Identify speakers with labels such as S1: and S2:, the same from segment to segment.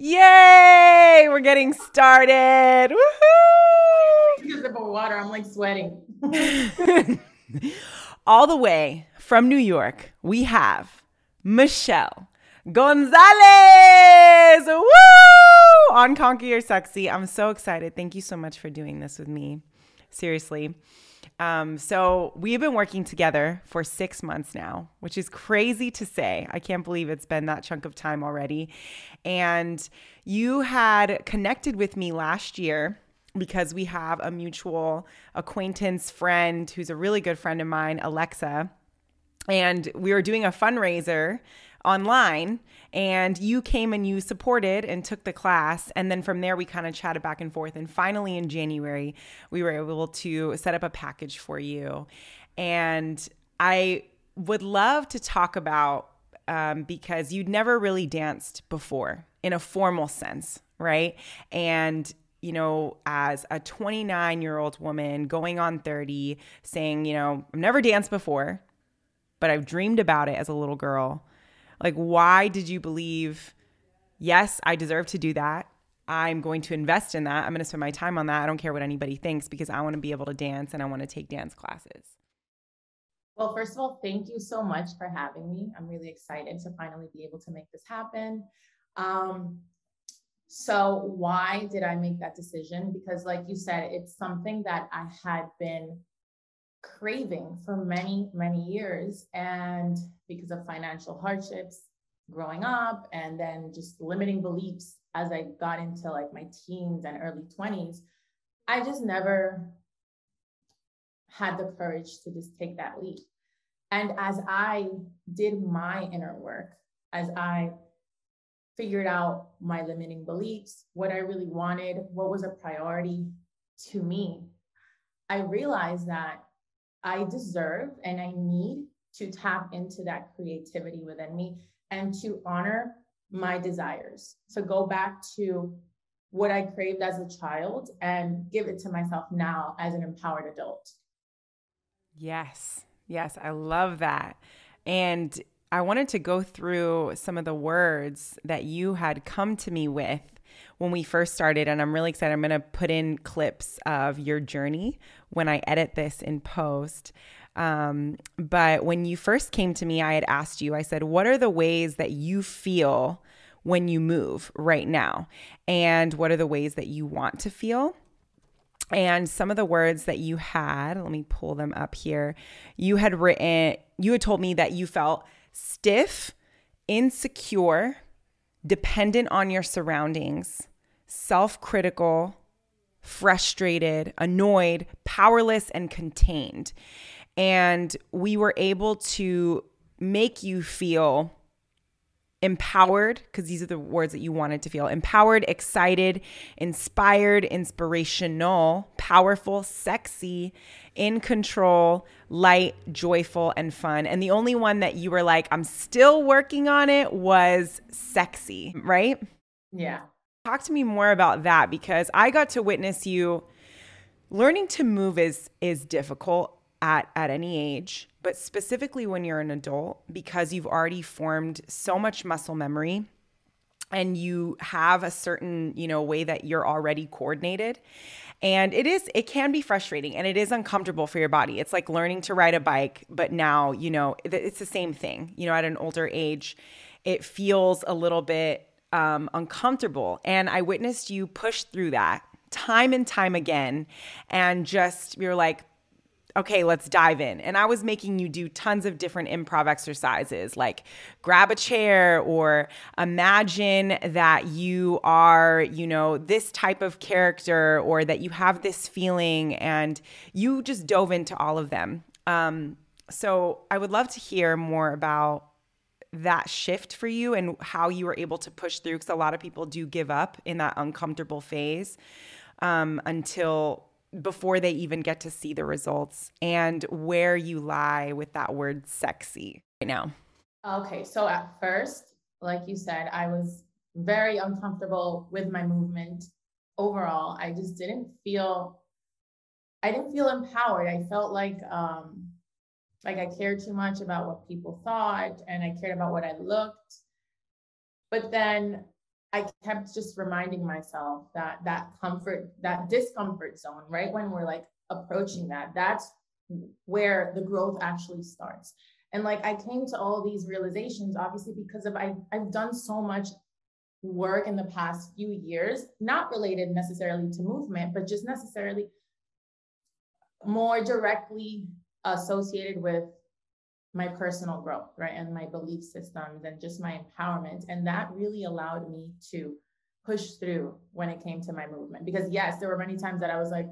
S1: Yay! We're getting started. Woohoo!
S2: Of water, I'm like sweating.
S1: All the way from New York, we have Michelle Gonzalez. Woo! On Conquer Your Sexy. I'm so excited. Thank you so much for doing this with me. Seriously. Um, so we've been working together for six months now, which is crazy to say. I can't believe it's been that chunk of time already. And you had connected with me last year because we have a mutual acquaintance friend who's a really good friend of mine, Alexa. And we were doing a fundraiser online and you came and you supported and took the class and then from there we kind of chatted back and forth and finally in January we were able to set up a package for you and I would love to talk about um, because you'd never really danced before in a formal sense right and you know, as a 29 year old woman going on 30, saying, you know, I've never danced before, but I've dreamed about it as a little girl. Like, why did you believe, yes, I deserve to do that? I'm going to invest in that. I'm going to spend my time on that. I don't care what anybody thinks because I want to be able to dance and I want to take dance classes.
S2: Well, first of all, thank you so much for having me. I'm really excited to finally be able to make this happen. Um, so, why did I make that decision? Because, like you said, it's something that I had been craving for many, many years. And because of financial hardships growing up and then just limiting beliefs as I got into like my teens and early 20s, I just never had the courage to just take that leap. And as I did my inner work, as I figured out my limiting beliefs, what I really wanted, what was a priority to me, I realized that I deserve and I need to tap into that creativity within me and to honor my desires. So go back to what I craved as a child and give it to myself now as an empowered adult.
S1: Yes. Yes, I love that. And I wanted to go through some of the words that you had come to me with when we first started. And I'm really excited. I'm going to put in clips of your journey when I edit this in post. Um, but when you first came to me, I had asked you, I said, What are the ways that you feel when you move right now? And what are the ways that you want to feel? And some of the words that you had, let me pull them up here. You had written, you had told me that you felt stiff, insecure, dependent on your surroundings, self critical, frustrated, annoyed, powerless, and contained. And we were able to make you feel empowered, because these are the words that you wanted to feel empowered, excited, inspired, inspirational, powerful, sexy, in control, light, joyful, and fun. And the only one that you were like, I'm still working on it was sexy, right?
S2: Yeah.
S1: Talk to me more about that because I got to witness you learning to move is is difficult at at any age, but specifically when you're an adult because you've already formed so much muscle memory and you have a certain, you know, way that you're already coordinated. And it is it can be frustrating and it is uncomfortable for your body. It's like learning to ride a bike, but now, you know, it's the same thing. You know, at an older age, it feels a little bit um, uncomfortable. And I witnessed you push through that time and time again and just you're like okay, let's dive in. And I was making you do tons of different improv exercises like grab a chair or imagine that you are, you know, this type of character or that you have this feeling. And you just dove into all of them. Um, so I would love to hear more about that shift for you and how you were able to push through because a lot of people do give up in that uncomfortable phase um, until before they even get to see the results and where you lie with that word sexy right now.
S2: Okay, so at first, like you said, I was very uncomfortable with my movement overall. I just didn't feel I didn't feel empowered. I felt like um like I cared too much about what people thought and I cared about what I looked. But then I kept just reminding myself that that comfort, that discomfort zone, right? When we're like approaching that, that's where the growth actually starts. And like I came to all these realizations, obviously, because of I, I've done so much work in the past few years, not related necessarily to movement, but just necessarily more directly associated with my personal growth, right? And my belief systems and just my empowerment. And that really allowed me to push through when it came to my movement. Because, yes, there were many times that I was like,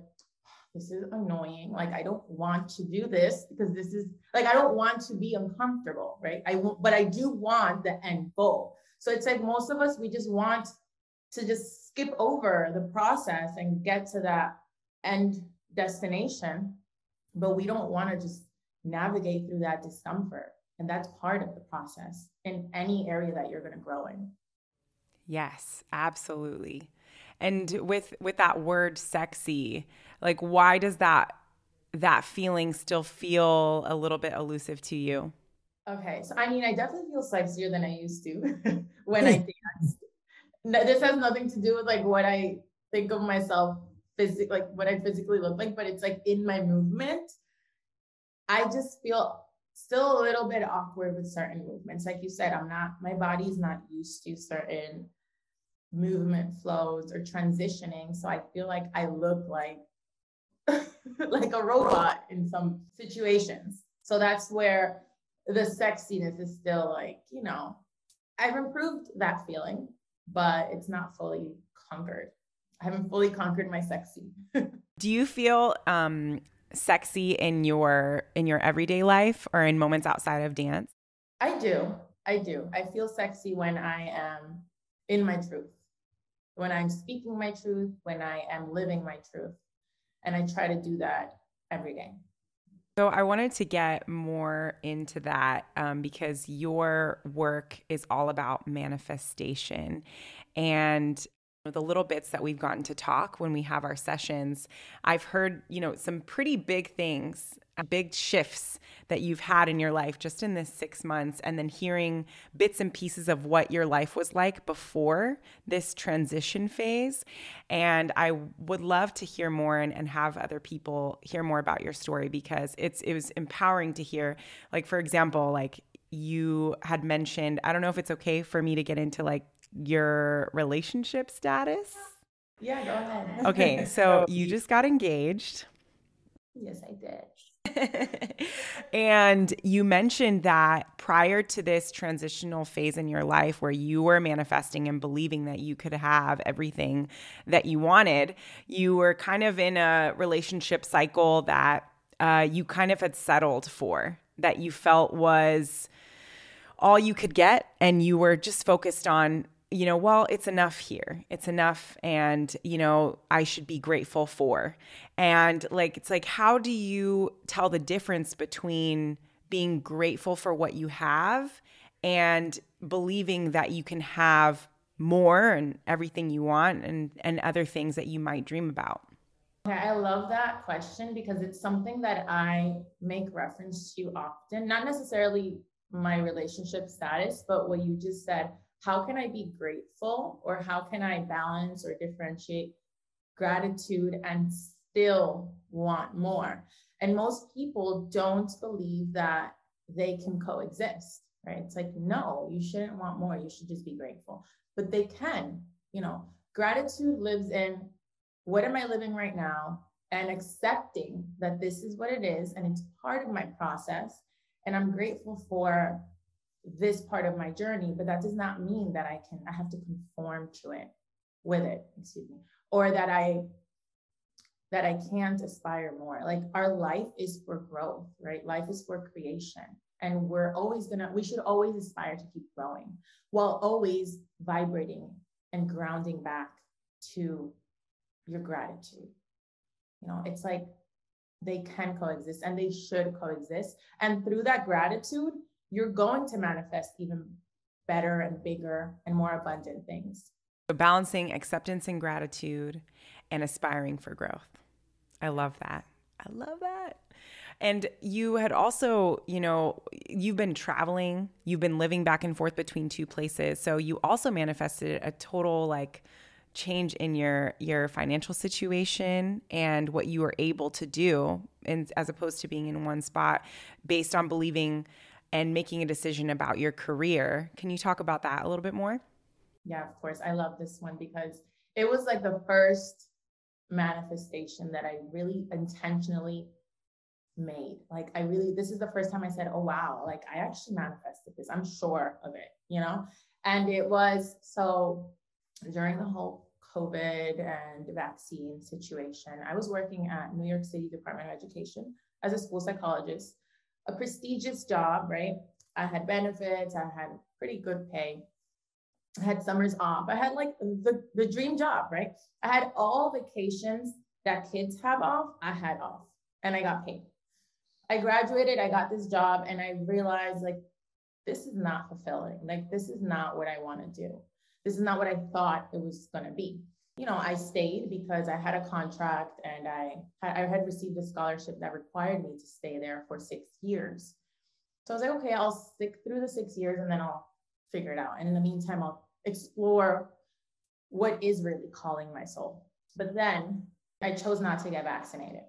S2: this is annoying. Like, I don't want to do this because this is like, I don't want to be uncomfortable, right? I want, but I do want the end goal. So it's like most of us, we just want to just skip over the process and get to that end destination, but we don't want to just navigate through that discomfort. And that's part of the process in any area that you're going to grow in.
S1: Yes, absolutely. And with with that word sexy, like why does that that feeling still feel a little bit elusive to you?
S2: Okay, so I mean, I definitely feel sexier than I used to when I dance. This has nothing to do with like what I think of myself physically, like what I physically look like, but it's like in my movement. I just feel still a little bit awkward with certain movements. Like you said, I'm not, my body's not used to certain movement flows or transitioning. So I feel like I look like like a robot in some situations. So that's where the sexiness is still like, you know, I've improved that feeling, but it's not fully conquered. I haven't fully conquered my sexy.
S1: Do you feel um sexy in your in your everyday life or in moments outside of dance?
S2: I do. I do. I feel sexy when I am in my truth. When I'm speaking my truth, when I am living my truth. And I try to do that every day.
S1: So I wanted to get more into that um, because your work is all about manifestation. And the little bits that we've gotten to talk when we have our sessions, I've heard, you know, some pretty big things, big shifts that you've had in your life just in this six months, and then hearing bits and pieces of what your life was like before this transition phase. And I would love to hear more and, and have other people hear more about your story because it's it was empowering to hear. Like, for example, like you had mentioned, I don't know if it's okay for me to get into like your relationship status?
S2: Yeah, go ahead.
S1: Okay, so you just got engaged.
S2: Yes, I did.
S1: and you mentioned that prior to this transitional phase in your life where you were manifesting and believing that you could have everything that you wanted, you were kind of in a relationship cycle that uh, you kind of had settled for, that you felt was all you could get, and you were just focused on you know, well, it's enough here. It's enough. And, you know, I should be grateful for. And like, it's like, how do you tell the difference between being grateful for what you have and believing that you can have more and everything you want and, and other things that you might dream about?
S2: I love that question because it's something that I make reference to often, not necessarily my relationship status, but what you just said how can I be grateful or how can I balance or differentiate gratitude and still want more? And most people don't believe that they can coexist, right? It's like, no, you shouldn't want more. You should just be grateful. But they can, you know, gratitude lives in what am I living right now and accepting that this is what it is and it's part of my process. And I'm grateful for this part of my journey, but that does not mean that I can, I have to conform to it with it, excuse me, or that I that I can't aspire more. Like our life is for growth, right? Life is for creation. And we're always gonna, we should always aspire to keep growing while always vibrating and grounding back to your gratitude. You know, it's like they can coexist and they should coexist. And through that gratitude, you're going to manifest even better and bigger and more abundant things.
S1: So balancing acceptance and gratitude and aspiring for growth. I love that. I love that. And you had also, you know, you've been traveling, you've been living back and forth between two places. So you also manifested a total like change in your your financial situation and what you were able to do and as opposed to being in one spot based on believing and making a decision about your career. Can you talk about that a little bit more?
S2: Yeah, of course. I love this one because it was like the first manifestation that I really intentionally made. Like I really this is the first time I said, "Oh wow, like I actually manifested this. I'm sure of it," you know? And it was so during the whole COVID and vaccine situation, I was working at New York City Department of Education as a school psychologist, a prestigious job, right? I had benefits, I had pretty good pay. I had summers off. I had like the, the dream job, right? I had all vacations that kids have off, I had off and I got paid. I graduated, I got this job, and I realized like this is not fulfilling. Like this is not what I want to do. This is not what I thought it was going to be. You know, I stayed because I had a contract and I I had received a scholarship that required me to stay there for six years. So I was like, okay, I'll stick through the six years and then I'll figure it out. And in the meantime, I'll explore what is really calling my soul. But then I chose not to get vaccinated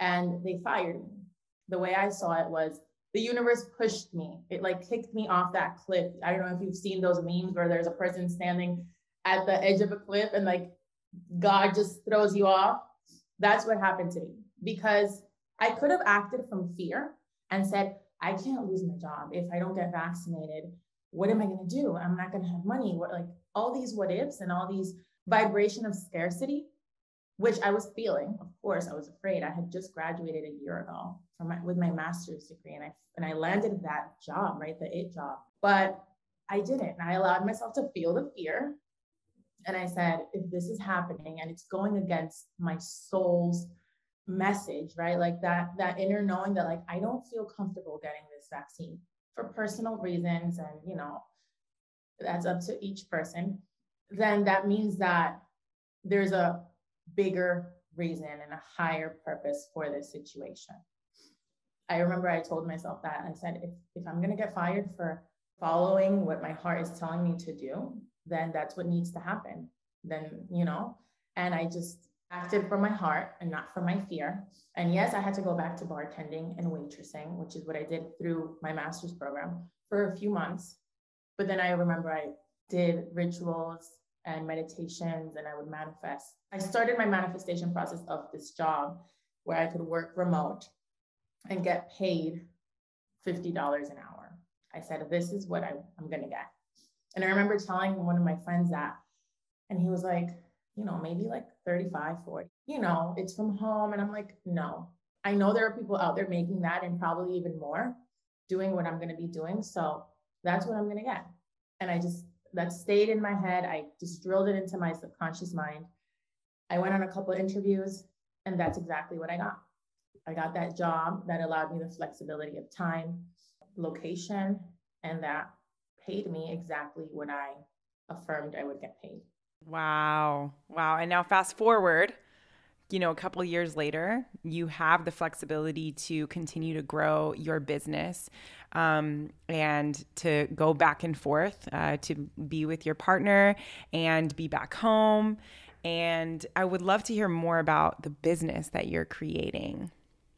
S2: and they fired me. The way I saw it was the universe pushed me. It like kicked me off that cliff. I don't know if you've seen those memes where there's a person standing at the edge of a cliff and like God just throws you off. That's what happened to me because I could have acted from fear and said, I can't lose my job if I don't get vaccinated what am I going to do? I'm not going to have money. What like all these what ifs and all these vibration of scarcity, which I was feeling. Of course, I was afraid. I had just graduated a year ago from my, with my master's degree, and I and I landed that job, right, the it job. But I didn't. And I allowed myself to feel the fear, and I said, if this is happening and it's going against my soul's message, right, like that that inner knowing that like I don't feel comfortable getting this vaccine for personal reasons and you know that's up to each person then that means that there's a bigger reason and a higher purpose for this situation. I remember i told myself that i said if, if i'm going to get fired for following what my heart is telling me to do then that's what needs to happen then you know and i just acted from my heart and not from my fear. And yes, I had to go back to bartending and waitressing, which is what I did through my master's program for a few months. But then I remember I did rituals and meditations and I would manifest. I started my manifestation process of this job where I could work remote and get paid $50 an hour. I said, This is what I, I'm going to get. And I remember telling one of my friends that, and he was like, you know, maybe like 35, 40. You know, it's from home. And I'm like, no, I know there are people out there making that and probably even more doing what I'm going to be doing. So that's what I'm going to get. And I just, that stayed in my head. I just drilled it into my subconscious mind. I went on a couple of interviews and that's exactly what I got. I got that job that allowed me the flexibility of time, location, and that paid me exactly what I affirmed I would get paid.
S1: Wow. Wow. And now fast forward, you know, a couple years later, you have the flexibility to continue to grow your business um, and to go back and forth uh, to be with your partner and be back home. And I would love to hear more about the business that you're creating.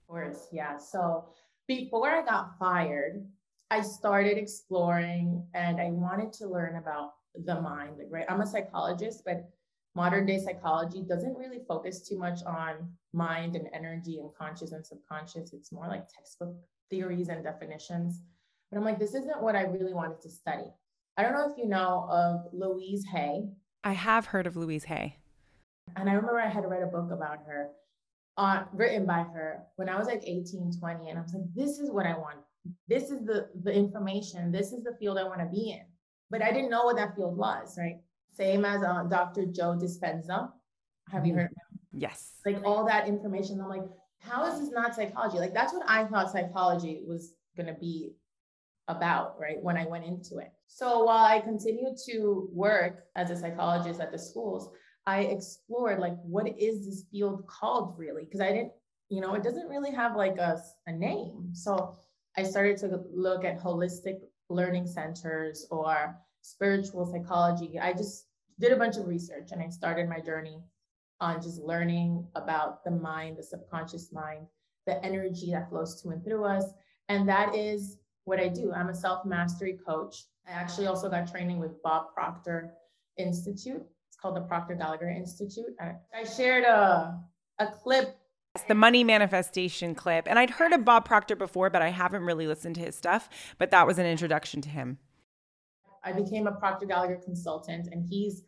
S2: Of course. Yeah. So before I got fired, I started exploring and I wanted to learn about the mind, like, right? I'm a psychologist, but modern day psychology doesn't really focus too much on mind and energy and conscious and subconscious. It's more like textbook theories and definitions. But I'm like, this isn't what I really wanted to study. I don't know if you know of Louise Hay.
S1: I have heard of Louise Hay.
S2: And I remember I had read a book about her, uh, written by her when I was like 18, 20. And I was like, this is what I want. This is the, the information. This is the field I want to be in but I didn't know what that field was, right? Same as uh, Dr. Joe Dispenza. Have you mm-hmm. heard of him?
S1: Yes.
S2: Like all that information. I'm like, how is this not psychology? Like that's what I thought psychology was going to be about, right? When I went into it. So while I continued to work as a psychologist at the schools, I explored like, what is this field called really? Because I didn't you know, it doesn't really have like a, a name. So I started to look at holistic learning centers or spiritual psychology. I just did a bunch of research and I started my journey on just learning about the mind, the subconscious mind, the energy that flows to and through us. And that is what I do. I'm a self mastery coach. I actually also got training with Bob Proctor Institute. It's called the Proctor Gallagher Institute. I, shared a, a clip
S1: the money manifestation clip. And I'd heard of Bob Proctor before, but I haven't really listened to his stuff. But that was an introduction to him.
S2: I became a Proctor Gallagher consultant, and he's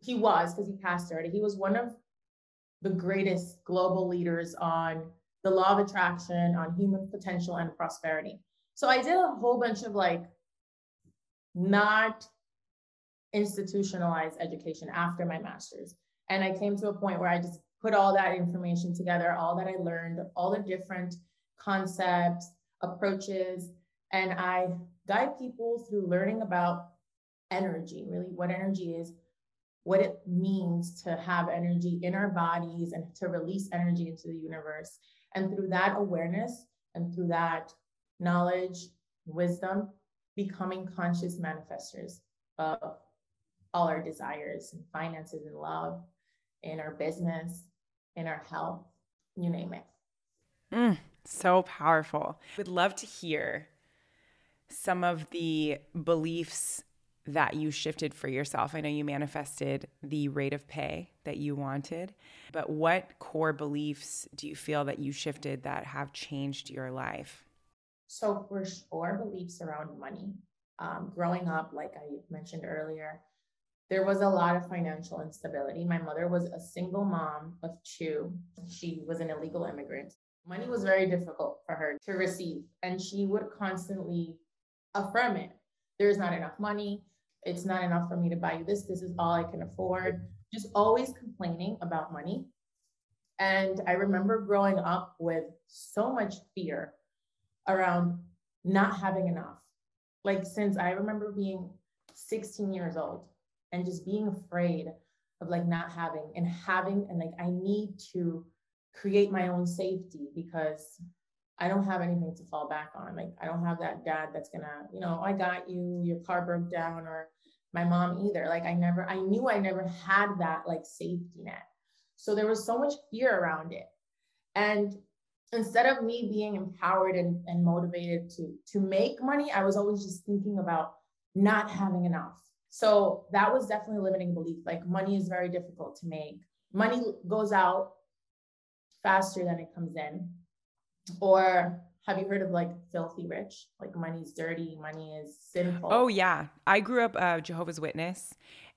S2: he was because he passed already. He was one of the greatest global leaders on the law of attraction, on human potential and prosperity. So I did a whole bunch of like not institutionalized education after my master's. And I came to a point where I just put all that information together, all that I learned, all the different concepts, approaches, and I guide people through learning about energy, really what energy is, what it means to have energy in our bodies and to release energy into the universe. And through that awareness and through that knowledge, wisdom, becoming conscious manifestors of all our desires and finances and love in our business, in our health, you name it.
S1: Mm, so powerful. Would love to hear some of the beliefs that you shifted for yourself. I know you manifested the rate of pay that you wanted, but what core beliefs do you feel that you shifted that have changed your life?
S2: So, for sure, beliefs around money. Um, growing up, like I mentioned earlier, there was a lot of financial instability. My mother was a single mom of two. She was an illegal immigrant. Money was very difficult for her to receive, and she would constantly affirm it. There's not enough money. It's not enough for me to buy you this. This is all I can afford. Just always complaining about money. And I remember growing up with so much fear around not having enough. Like, since I remember being 16 years old, and just being afraid of like not having and having and like I need to create my own safety because I don't have anything to fall back on. Like I don't have that dad that's gonna, you know, I got you, your car broke down, or my mom either. Like I never, I knew I never had that like safety net. So there was so much fear around it. And instead of me being empowered and, and motivated to to make money, I was always just thinking about not having enough so that was definitely a limiting belief. Like money is very difficult to make. Money goes out faster than it comes in. Or have you heard of like filthy rich? Like money's dirty, money is sinful.
S1: Oh yeah. I grew up a Jehovah's Witness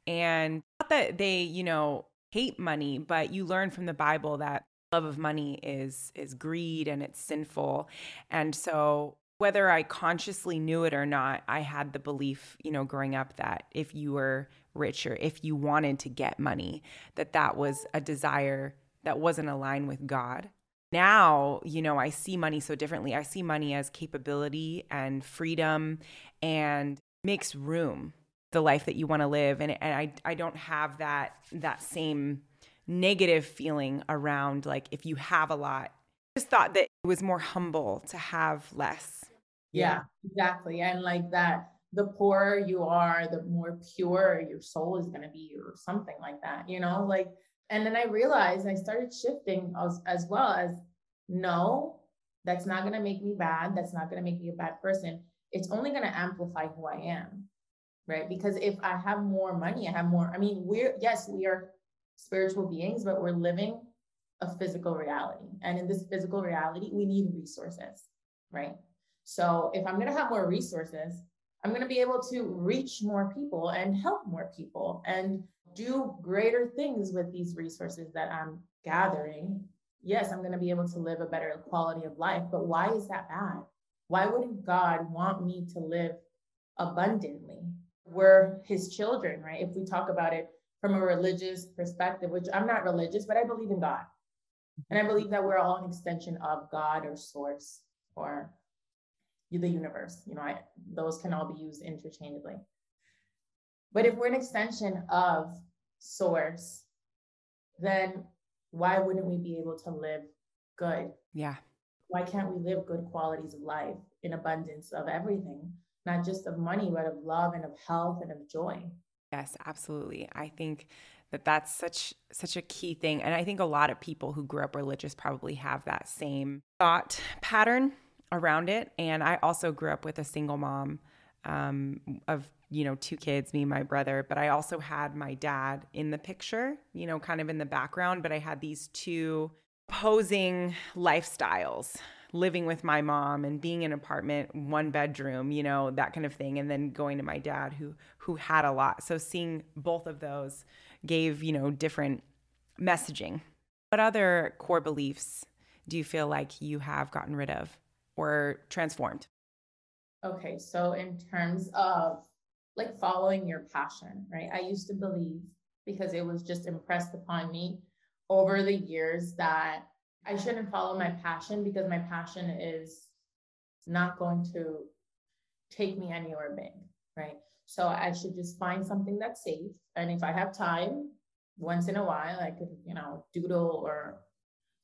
S1: and not that they, you know, hate money, but you learn from the Bible that love of money is is greed and it's sinful. And so whether I consciously knew it or not, I had the belief, you know, growing up that if you were rich or if you wanted to get money, that that was a desire that wasn't aligned with God. Now, you know, I see money so differently. I see money as capability and freedom and makes room the life that you want to live and, and I I don't have that that same negative feeling around like if you have a lot. I just thought that it was more humble to have less
S2: yeah, exactly. And like that, the poorer you are, the more pure your soul is going to be, or something like that, you know? Like, and then I realized I started shifting as, as well as no, that's not going to make me bad. That's not going to make me a bad person. It's only going to amplify who I am. Right. Because if I have more money, I have more. I mean, we're, yes, we are spiritual beings, but we're living a physical reality. And in this physical reality, we need resources. Right. So if I'm going to have more resources, I'm going to be able to reach more people and help more people and do greater things with these resources that I'm gathering. Yes, I'm going to be able to live a better quality of life, but why is that bad? Why wouldn't God want me to live abundantly? We're his children, right? If we talk about it from a religious perspective, which I'm not religious, but I believe in God. And I believe that we're all an extension of God or source or the universe. You know, I, those can all be used interchangeably. But if we're an extension of source, then why wouldn't we be able to live good?
S1: Yeah.
S2: Why can't we live good qualities of life in abundance of everything, not just of money, but of love and of health and of joy?
S1: Yes, absolutely. I think that that's such such a key thing and I think a lot of people who grew up religious probably have that same thought pattern around it. And I also grew up with a single mom um, of you know two kids me and my brother. But i also had my dad in the picture you know kind of in the background. But i had these two opposing lifestyles living with my mom and being in an apartment one bedroom you know that kind of thing. And then going to my dad who who had a lot. So seeing both of those gave you know different messaging. What other core beliefs do you feel like you have gotten rid of or transformed
S2: okay so in terms of like following your passion, right? I used to believe because it was just impressed upon me over the years that I shouldn't follow my passion because my passion is not going to take me anywhere big, right? So I should just find something that's safe. And if I have time, once in a while, I could, you know, doodle or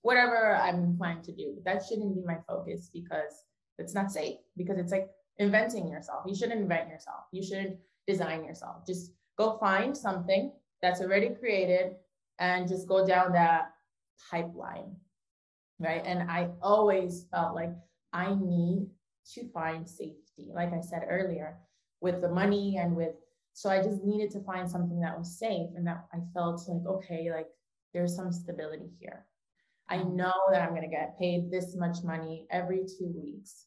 S2: whatever I'm inclined to do. But that shouldn't be my focus because it's not safe, because it's like inventing yourself. You shouldn't invent yourself. You should design yourself. Just go find something that's already created and just go down that pipeline. Right. And I always felt like I need to find safety, like I said earlier, with the money and with, so I just needed to find something that was safe and that I felt like, okay, like there's some stability here. I mm-hmm. know that I'm going to get paid this much money every two weeks.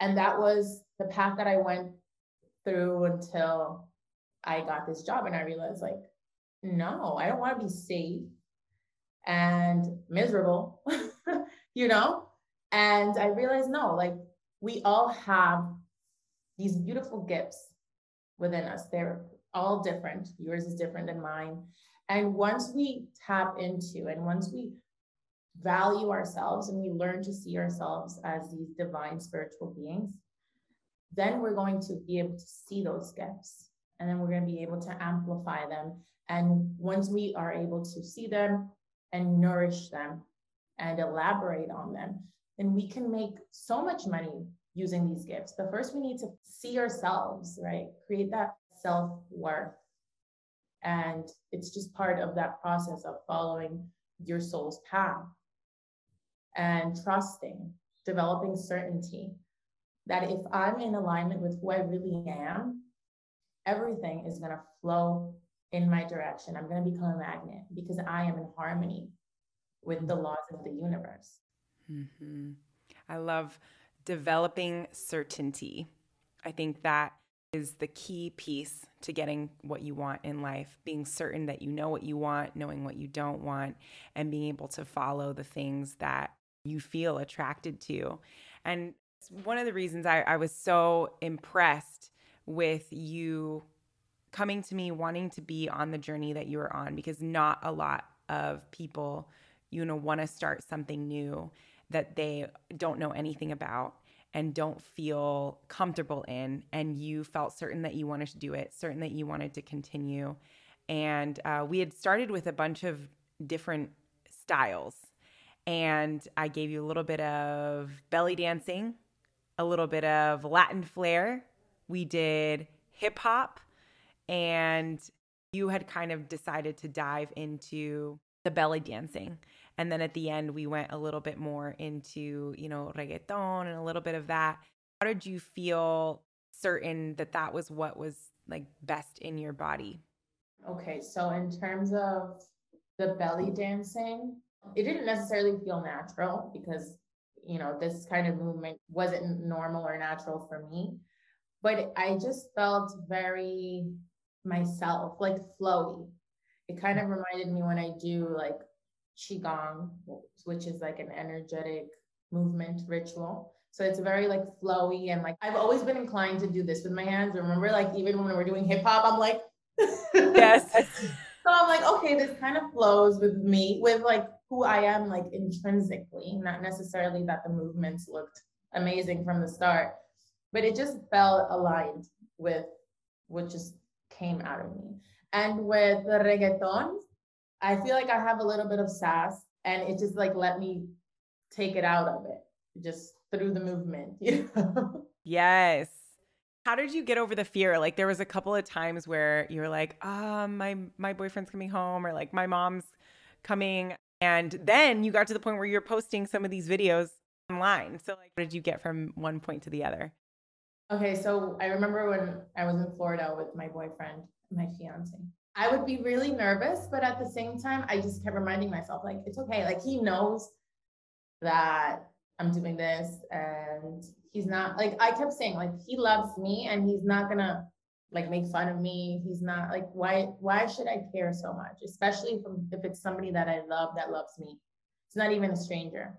S2: And that was the path that I went through until I got this job and I realized like, no, I don't want to be safe and miserable, you know? And I realized no, like we all have these beautiful gifts within us. They're all different. Yours is different than mine. And once we tap into and once we value ourselves and we learn to see ourselves as these divine spiritual beings, then we're going to be able to see those gifts and then we're going to be able to amplify them. And once we are able to see them and nourish them and elaborate on them, then we can make so much money using these gifts. But first, we need to see ourselves, right? Create that self worth. And it's just part of that process of following your soul's path and trusting, developing certainty that if I'm in alignment with who I really am, everything is going to flow in my direction. I'm going to become a magnet because I am in harmony with the laws of the universe.
S1: Mm-hmm. I love developing certainty. I think that is the key piece to getting what you want in life being certain that you know what you want, knowing what you don't want, and being able to follow the things that you feel attracted to. And one of the reasons I, I was so impressed with you coming to me wanting to be on the journey that you were on because not a lot of people you know want to start something new that they don't know anything about and don't feel comfortable in. And you felt certain that you wanted to do it certain that you wanted to continue. And uh, we had started with a bunch of different styles and i gave you a little bit of belly dancing a little bit of Latin flair. We did hip hop, and you had kind of decided to dive into the belly dancing. And then at the end, we went a little bit more into, you know, reggaeton and a little bit of that. How did you feel certain that that was what was like best in your body?
S2: Okay, so in terms of the belly dancing, it didn't necessarily feel natural because you know, this kind of movement wasn't normal or natural for me. But I just felt very myself, like flowy. It kind of reminded me when I do like Qigong, which is like an energetic movement ritual. So it's very like flowy and like I've always been inclined to do this with my hands. Remember, like even when we're doing hip hop, I'm like,
S1: yes.
S2: so I'm like, okay, this kind of flows with me, with like who I am like intrinsically, not necessarily that the movements looked amazing from the start, but it just felt aligned with what just came out of me. And with the reggaeton, I feel like I have a little bit of sass and it just like let me take it out of it just through the movement. You know?
S1: Yes. How did you get over the fear? Like there was a couple of times where you were like, um, my my boyfriend's coming home or like my mom's coming. And then you got to the point where you're posting some of these videos online. So like what did you get from one point to the other?
S2: Okay, so I remember when I was in Florida with my boyfriend, my fiance. I would be really nervous, but at the same time, I just kept reminding myself, like, it's okay. Like, he knows that I'm doing this and he's not like I kept saying like he loves me and he's not gonna like make fun of me. He's not like why why should I care so much? Especially from if it's somebody that I love that loves me. It's not even a stranger.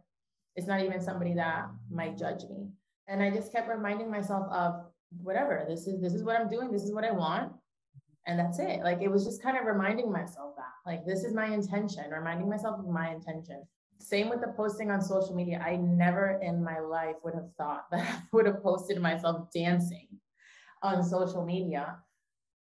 S2: It's not even somebody that might judge me. And I just kept reminding myself of whatever, this is this is what I'm doing, this is what I want. And that's it. Like it was just kind of reminding myself that. Like this is my intention, reminding myself of my intention same with the posting on social media. I never in my life would have thought that I would have posted myself dancing on social media.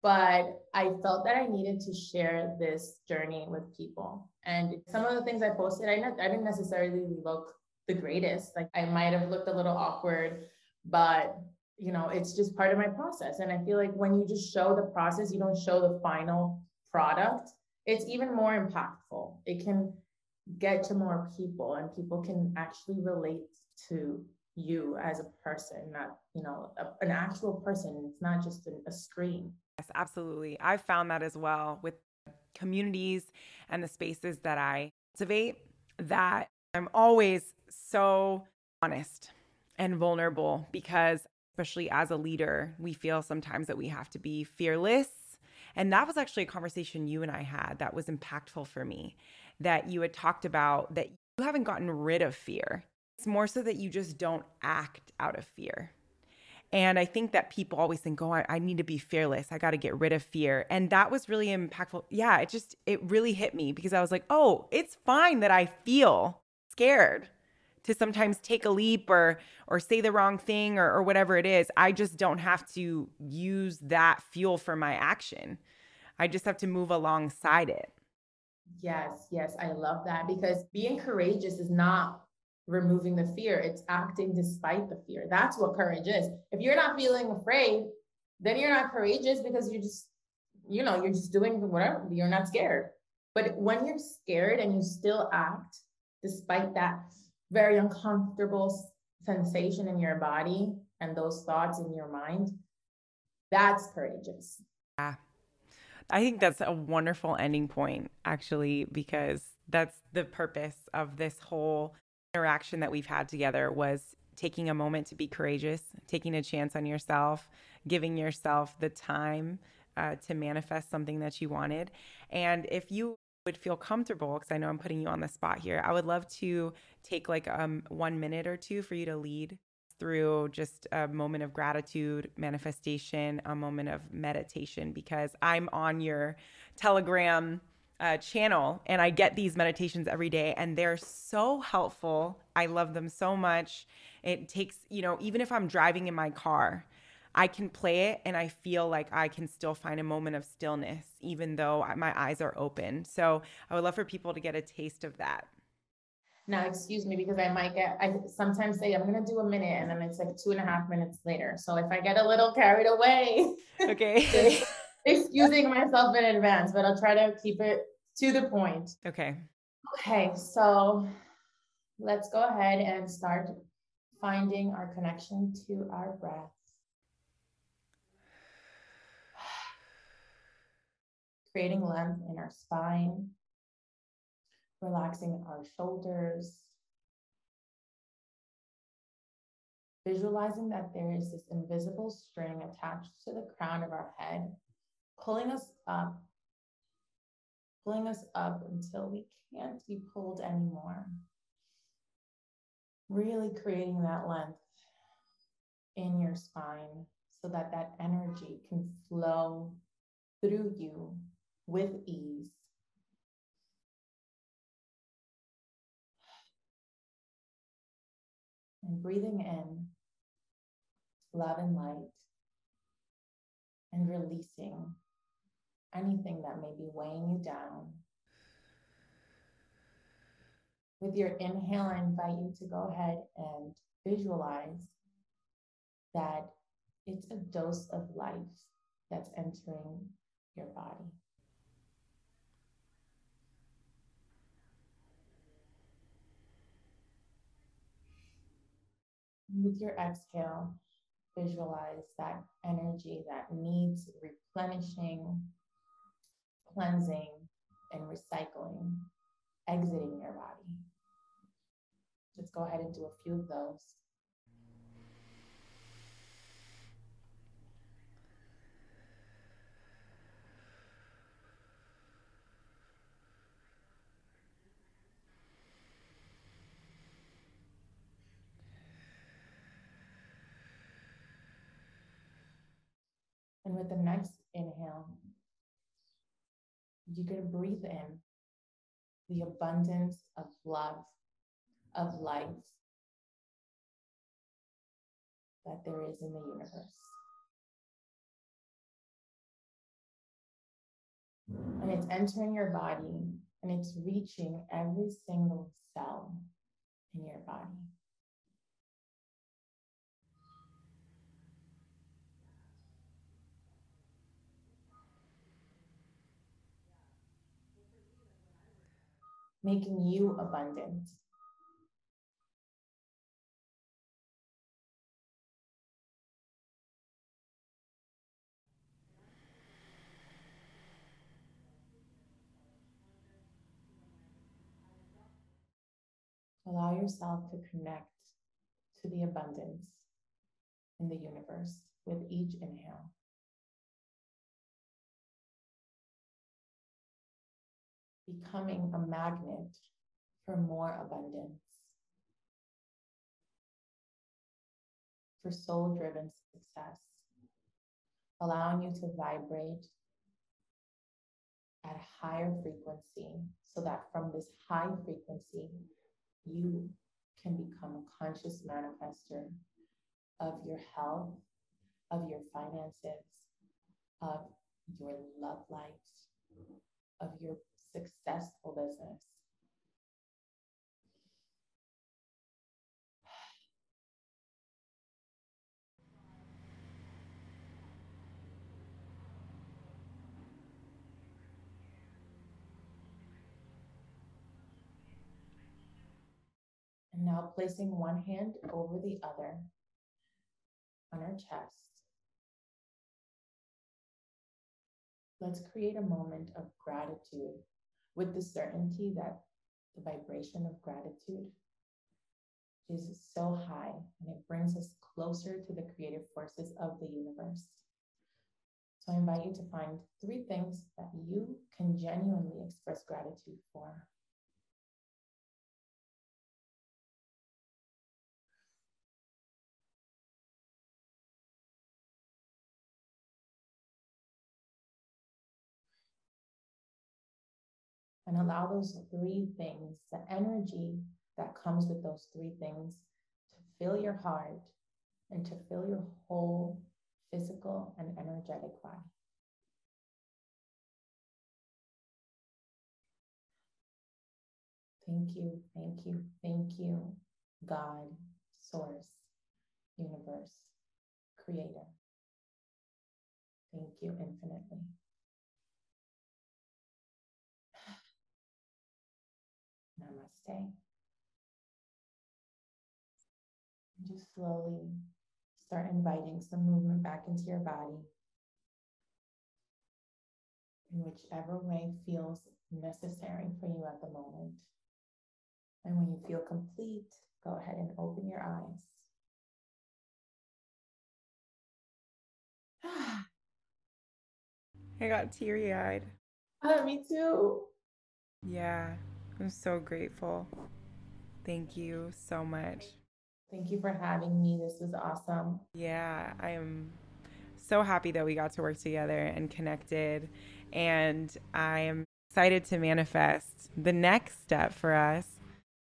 S2: But I felt that I needed to share this journey with people. And some of the things I posted, I, ne- I didn't necessarily look the greatest. Like I might have looked a little awkward, but you know, it's just part of my process. And I feel like when you just show the process, you don't show the final product, it's even more impactful. It can get to more people and people can actually relate to you as a person not you know a, an actual person. It's not just a, a screen.
S1: Yes absolutely. I've found that as well with communities and the spaces that i cultivate that i'm always so honest and vulnerable because especially as a leader we feel sometimes that we have to be fearless. And that was actually a conversation you and i had that was impactful for me that you had talked about that you haven't gotten rid of fear. It's more so that you just don't act out of fear. And I think that people always think, oh, I, I need to be fearless. I got to get rid of fear. And that was really impactful. Yeah, it just, it really hit me because I was like, oh, it's fine that I feel scared to sometimes take a leap or or say the wrong thing or, or whatever it is. I just don't have to use that fuel for my action. I just have to move alongside it.
S2: Yes, yes, I love that because being courageous is not removing the fear, it's acting despite the fear. That's what courage is. If you're not feeling afraid, then you're not courageous because you're just, you know, you're just doing whatever, you're not scared. But when you're scared and you still act despite that very uncomfortable sensation in your body and those thoughts in your mind, that's courageous.
S1: Yeah. I think that's a wonderful ending point, actually, because that's the purpose of this whole interaction that we've had together was taking a moment to be courageous, taking a chance on yourself, giving yourself the time uh, to manifest something that you wanted. And if you would feel comfortable, because I know I'm putting you on the spot here, I would love to take like um, one minute or two for you to lead through just a moment of gratitude, manifestation, a moment of meditation, because I'm on your Telegram uh, channel and I get these meditations every day and they're so helpful. I love them so much. It takes, you know, even if I'm driving in my car, I can play it and I feel like I can still find a moment of stillness, even though my eyes are open. So I would love for people to get a taste of that
S2: now excuse me because I might get I sometimes say I'm gonna do a minute and then it's like two and a half minutes later. So if I get a little carried away,
S1: okay.
S2: excusing myself in advance, but I'll try to keep it to the point.
S1: Okay.
S2: Okay, so let's go ahead and start finding our connection to our breath. Creating length in our spine relaxing our shoulders. Visualizing that there is this invisible string attached to the crown of our head, pulling us up, pulling us up until we can't be pulled anymore. Really creating that length in your spine so that that energy can flow through you with ease and breathing in love and light and releasing anything that may be weighing you down. With your inhale, I invite you to go ahead and visualize that it's a dose of life that's entering your body. With your exhale, visualize that energy that needs replenishing, cleansing, and recycling exiting your body. Let's go ahead and do a few of those. And with the next inhale, going to breathe in the abundance of love, of life that there is in the universe. And it's entering your body and it's reaching every single cell in your body. Making you abundant. Allow yourself to connect to the abundance in the universe with each inhale. Becoming a magnet for more abundance, for soul driven success, allowing you to vibrate at a higher frequency so that from this high frequency, you can become a conscious manifester of your health, of your finances, of your love life, of your successful business. And now placing one hand over the other on our chest. Let's create a moment of gratitude with the certainty that the vibration of gratitude is so high and it brings us closer to the creative forces of the universe. So I invite you to find three things that you can genuinely express gratitude for. And allow those three things, the energy that comes with those three things, to fill your heart and to fill your whole physical and energetic body. Thank you, thank you, thank you, God, Source, Universe, Creator. Thank you infinitely. Namaste. Just slowly start inviting some movement back into your body in whichever way feels necessary for you at the moment. And when you feel complete, go ahead and open your eyes.
S1: I got teary eyed.
S2: Uh, me too.
S1: Yeah. I'm so grateful. Thank you so much.
S2: Thank you for having me. This was awesome.
S1: Yeah, I am so happy that we got to work together and connected. And I am excited to manifest the next step for us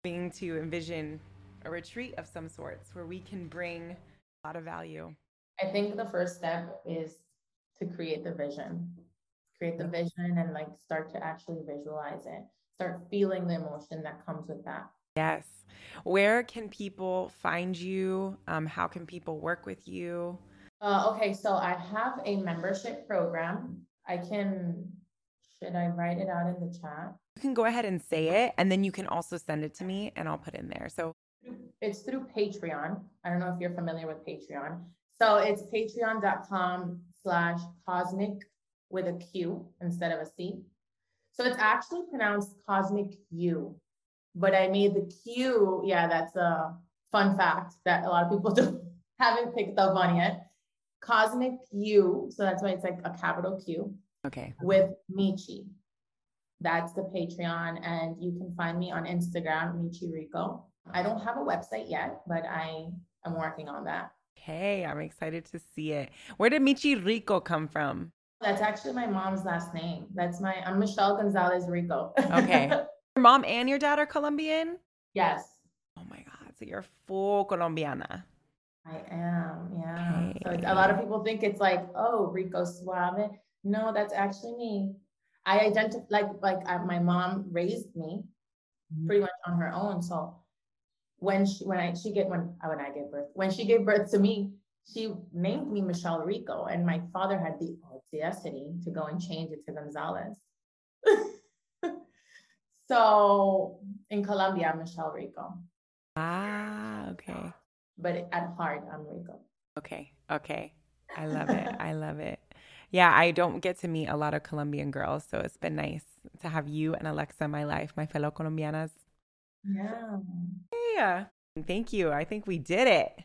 S1: being to envision a retreat of some sorts where we can bring a lot of value.
S2: I think the first step is to create the vision, create the vision and like start to actually visualize it start feeling the emotion that comes with that.
S1: Yes. Where can people find you? Um, how can people work with you?
S2: Uh, okay, so I have a membership program. I can, should I write it out in the chat?
S1: You can go ahead and say it, and then you can also send it to me, and I'll put in there. So
S2: it's through Patreon. I don't know if you're familiar with Patreon. So it's patreon.com slash cosmic with a Q instead of a C. So it's actually pronounced cosmic U, but I made the Q. Yeah, that's a fun fact that a lot of people don't, haven't picked up on yet. Cosmic U. So that's why it's like a capital Q.
S1: Okay.
S2: With Michi. That's the Patreon. And you can find me on Instagram, Michi Rico. I don't have a website yet, but I am working on that.
S1: Okay, I'm excited to see it. Where did Michi Rico come from?
S2: That's actually my mom's last name. That's my I'm Michelle Gonzalez Rico.
S1: okay. Your mom and your dad are Colombian?
S2: Yes.
S1: Oh my God. So you're full Colombiana.
S2: I am, yeah. Okay. So a lot of people think it's like, oh, Rico Suave. No, that's actually me. I identify like like I, my mom raised me mm-hmm. pretty much on her own. So when she when I she get when when I gave birth when she gave birth to me, she named me Michelle Rico, and my father had the audacity to go and change it to Gonzalez. so in Colombia, I'm Michelle Rico.
S1: Ah, okay.
S2: But at heart, I'm Rico.
S1: Okay, okay. I love it. I love it. Yeah, I don't get to meet a lot of Colombian girls, so it's been nice to have you and Alexa in my life, my fellow Colombianas.
S2: Yeah.
S1: Yeah. Thank you. I think we did it.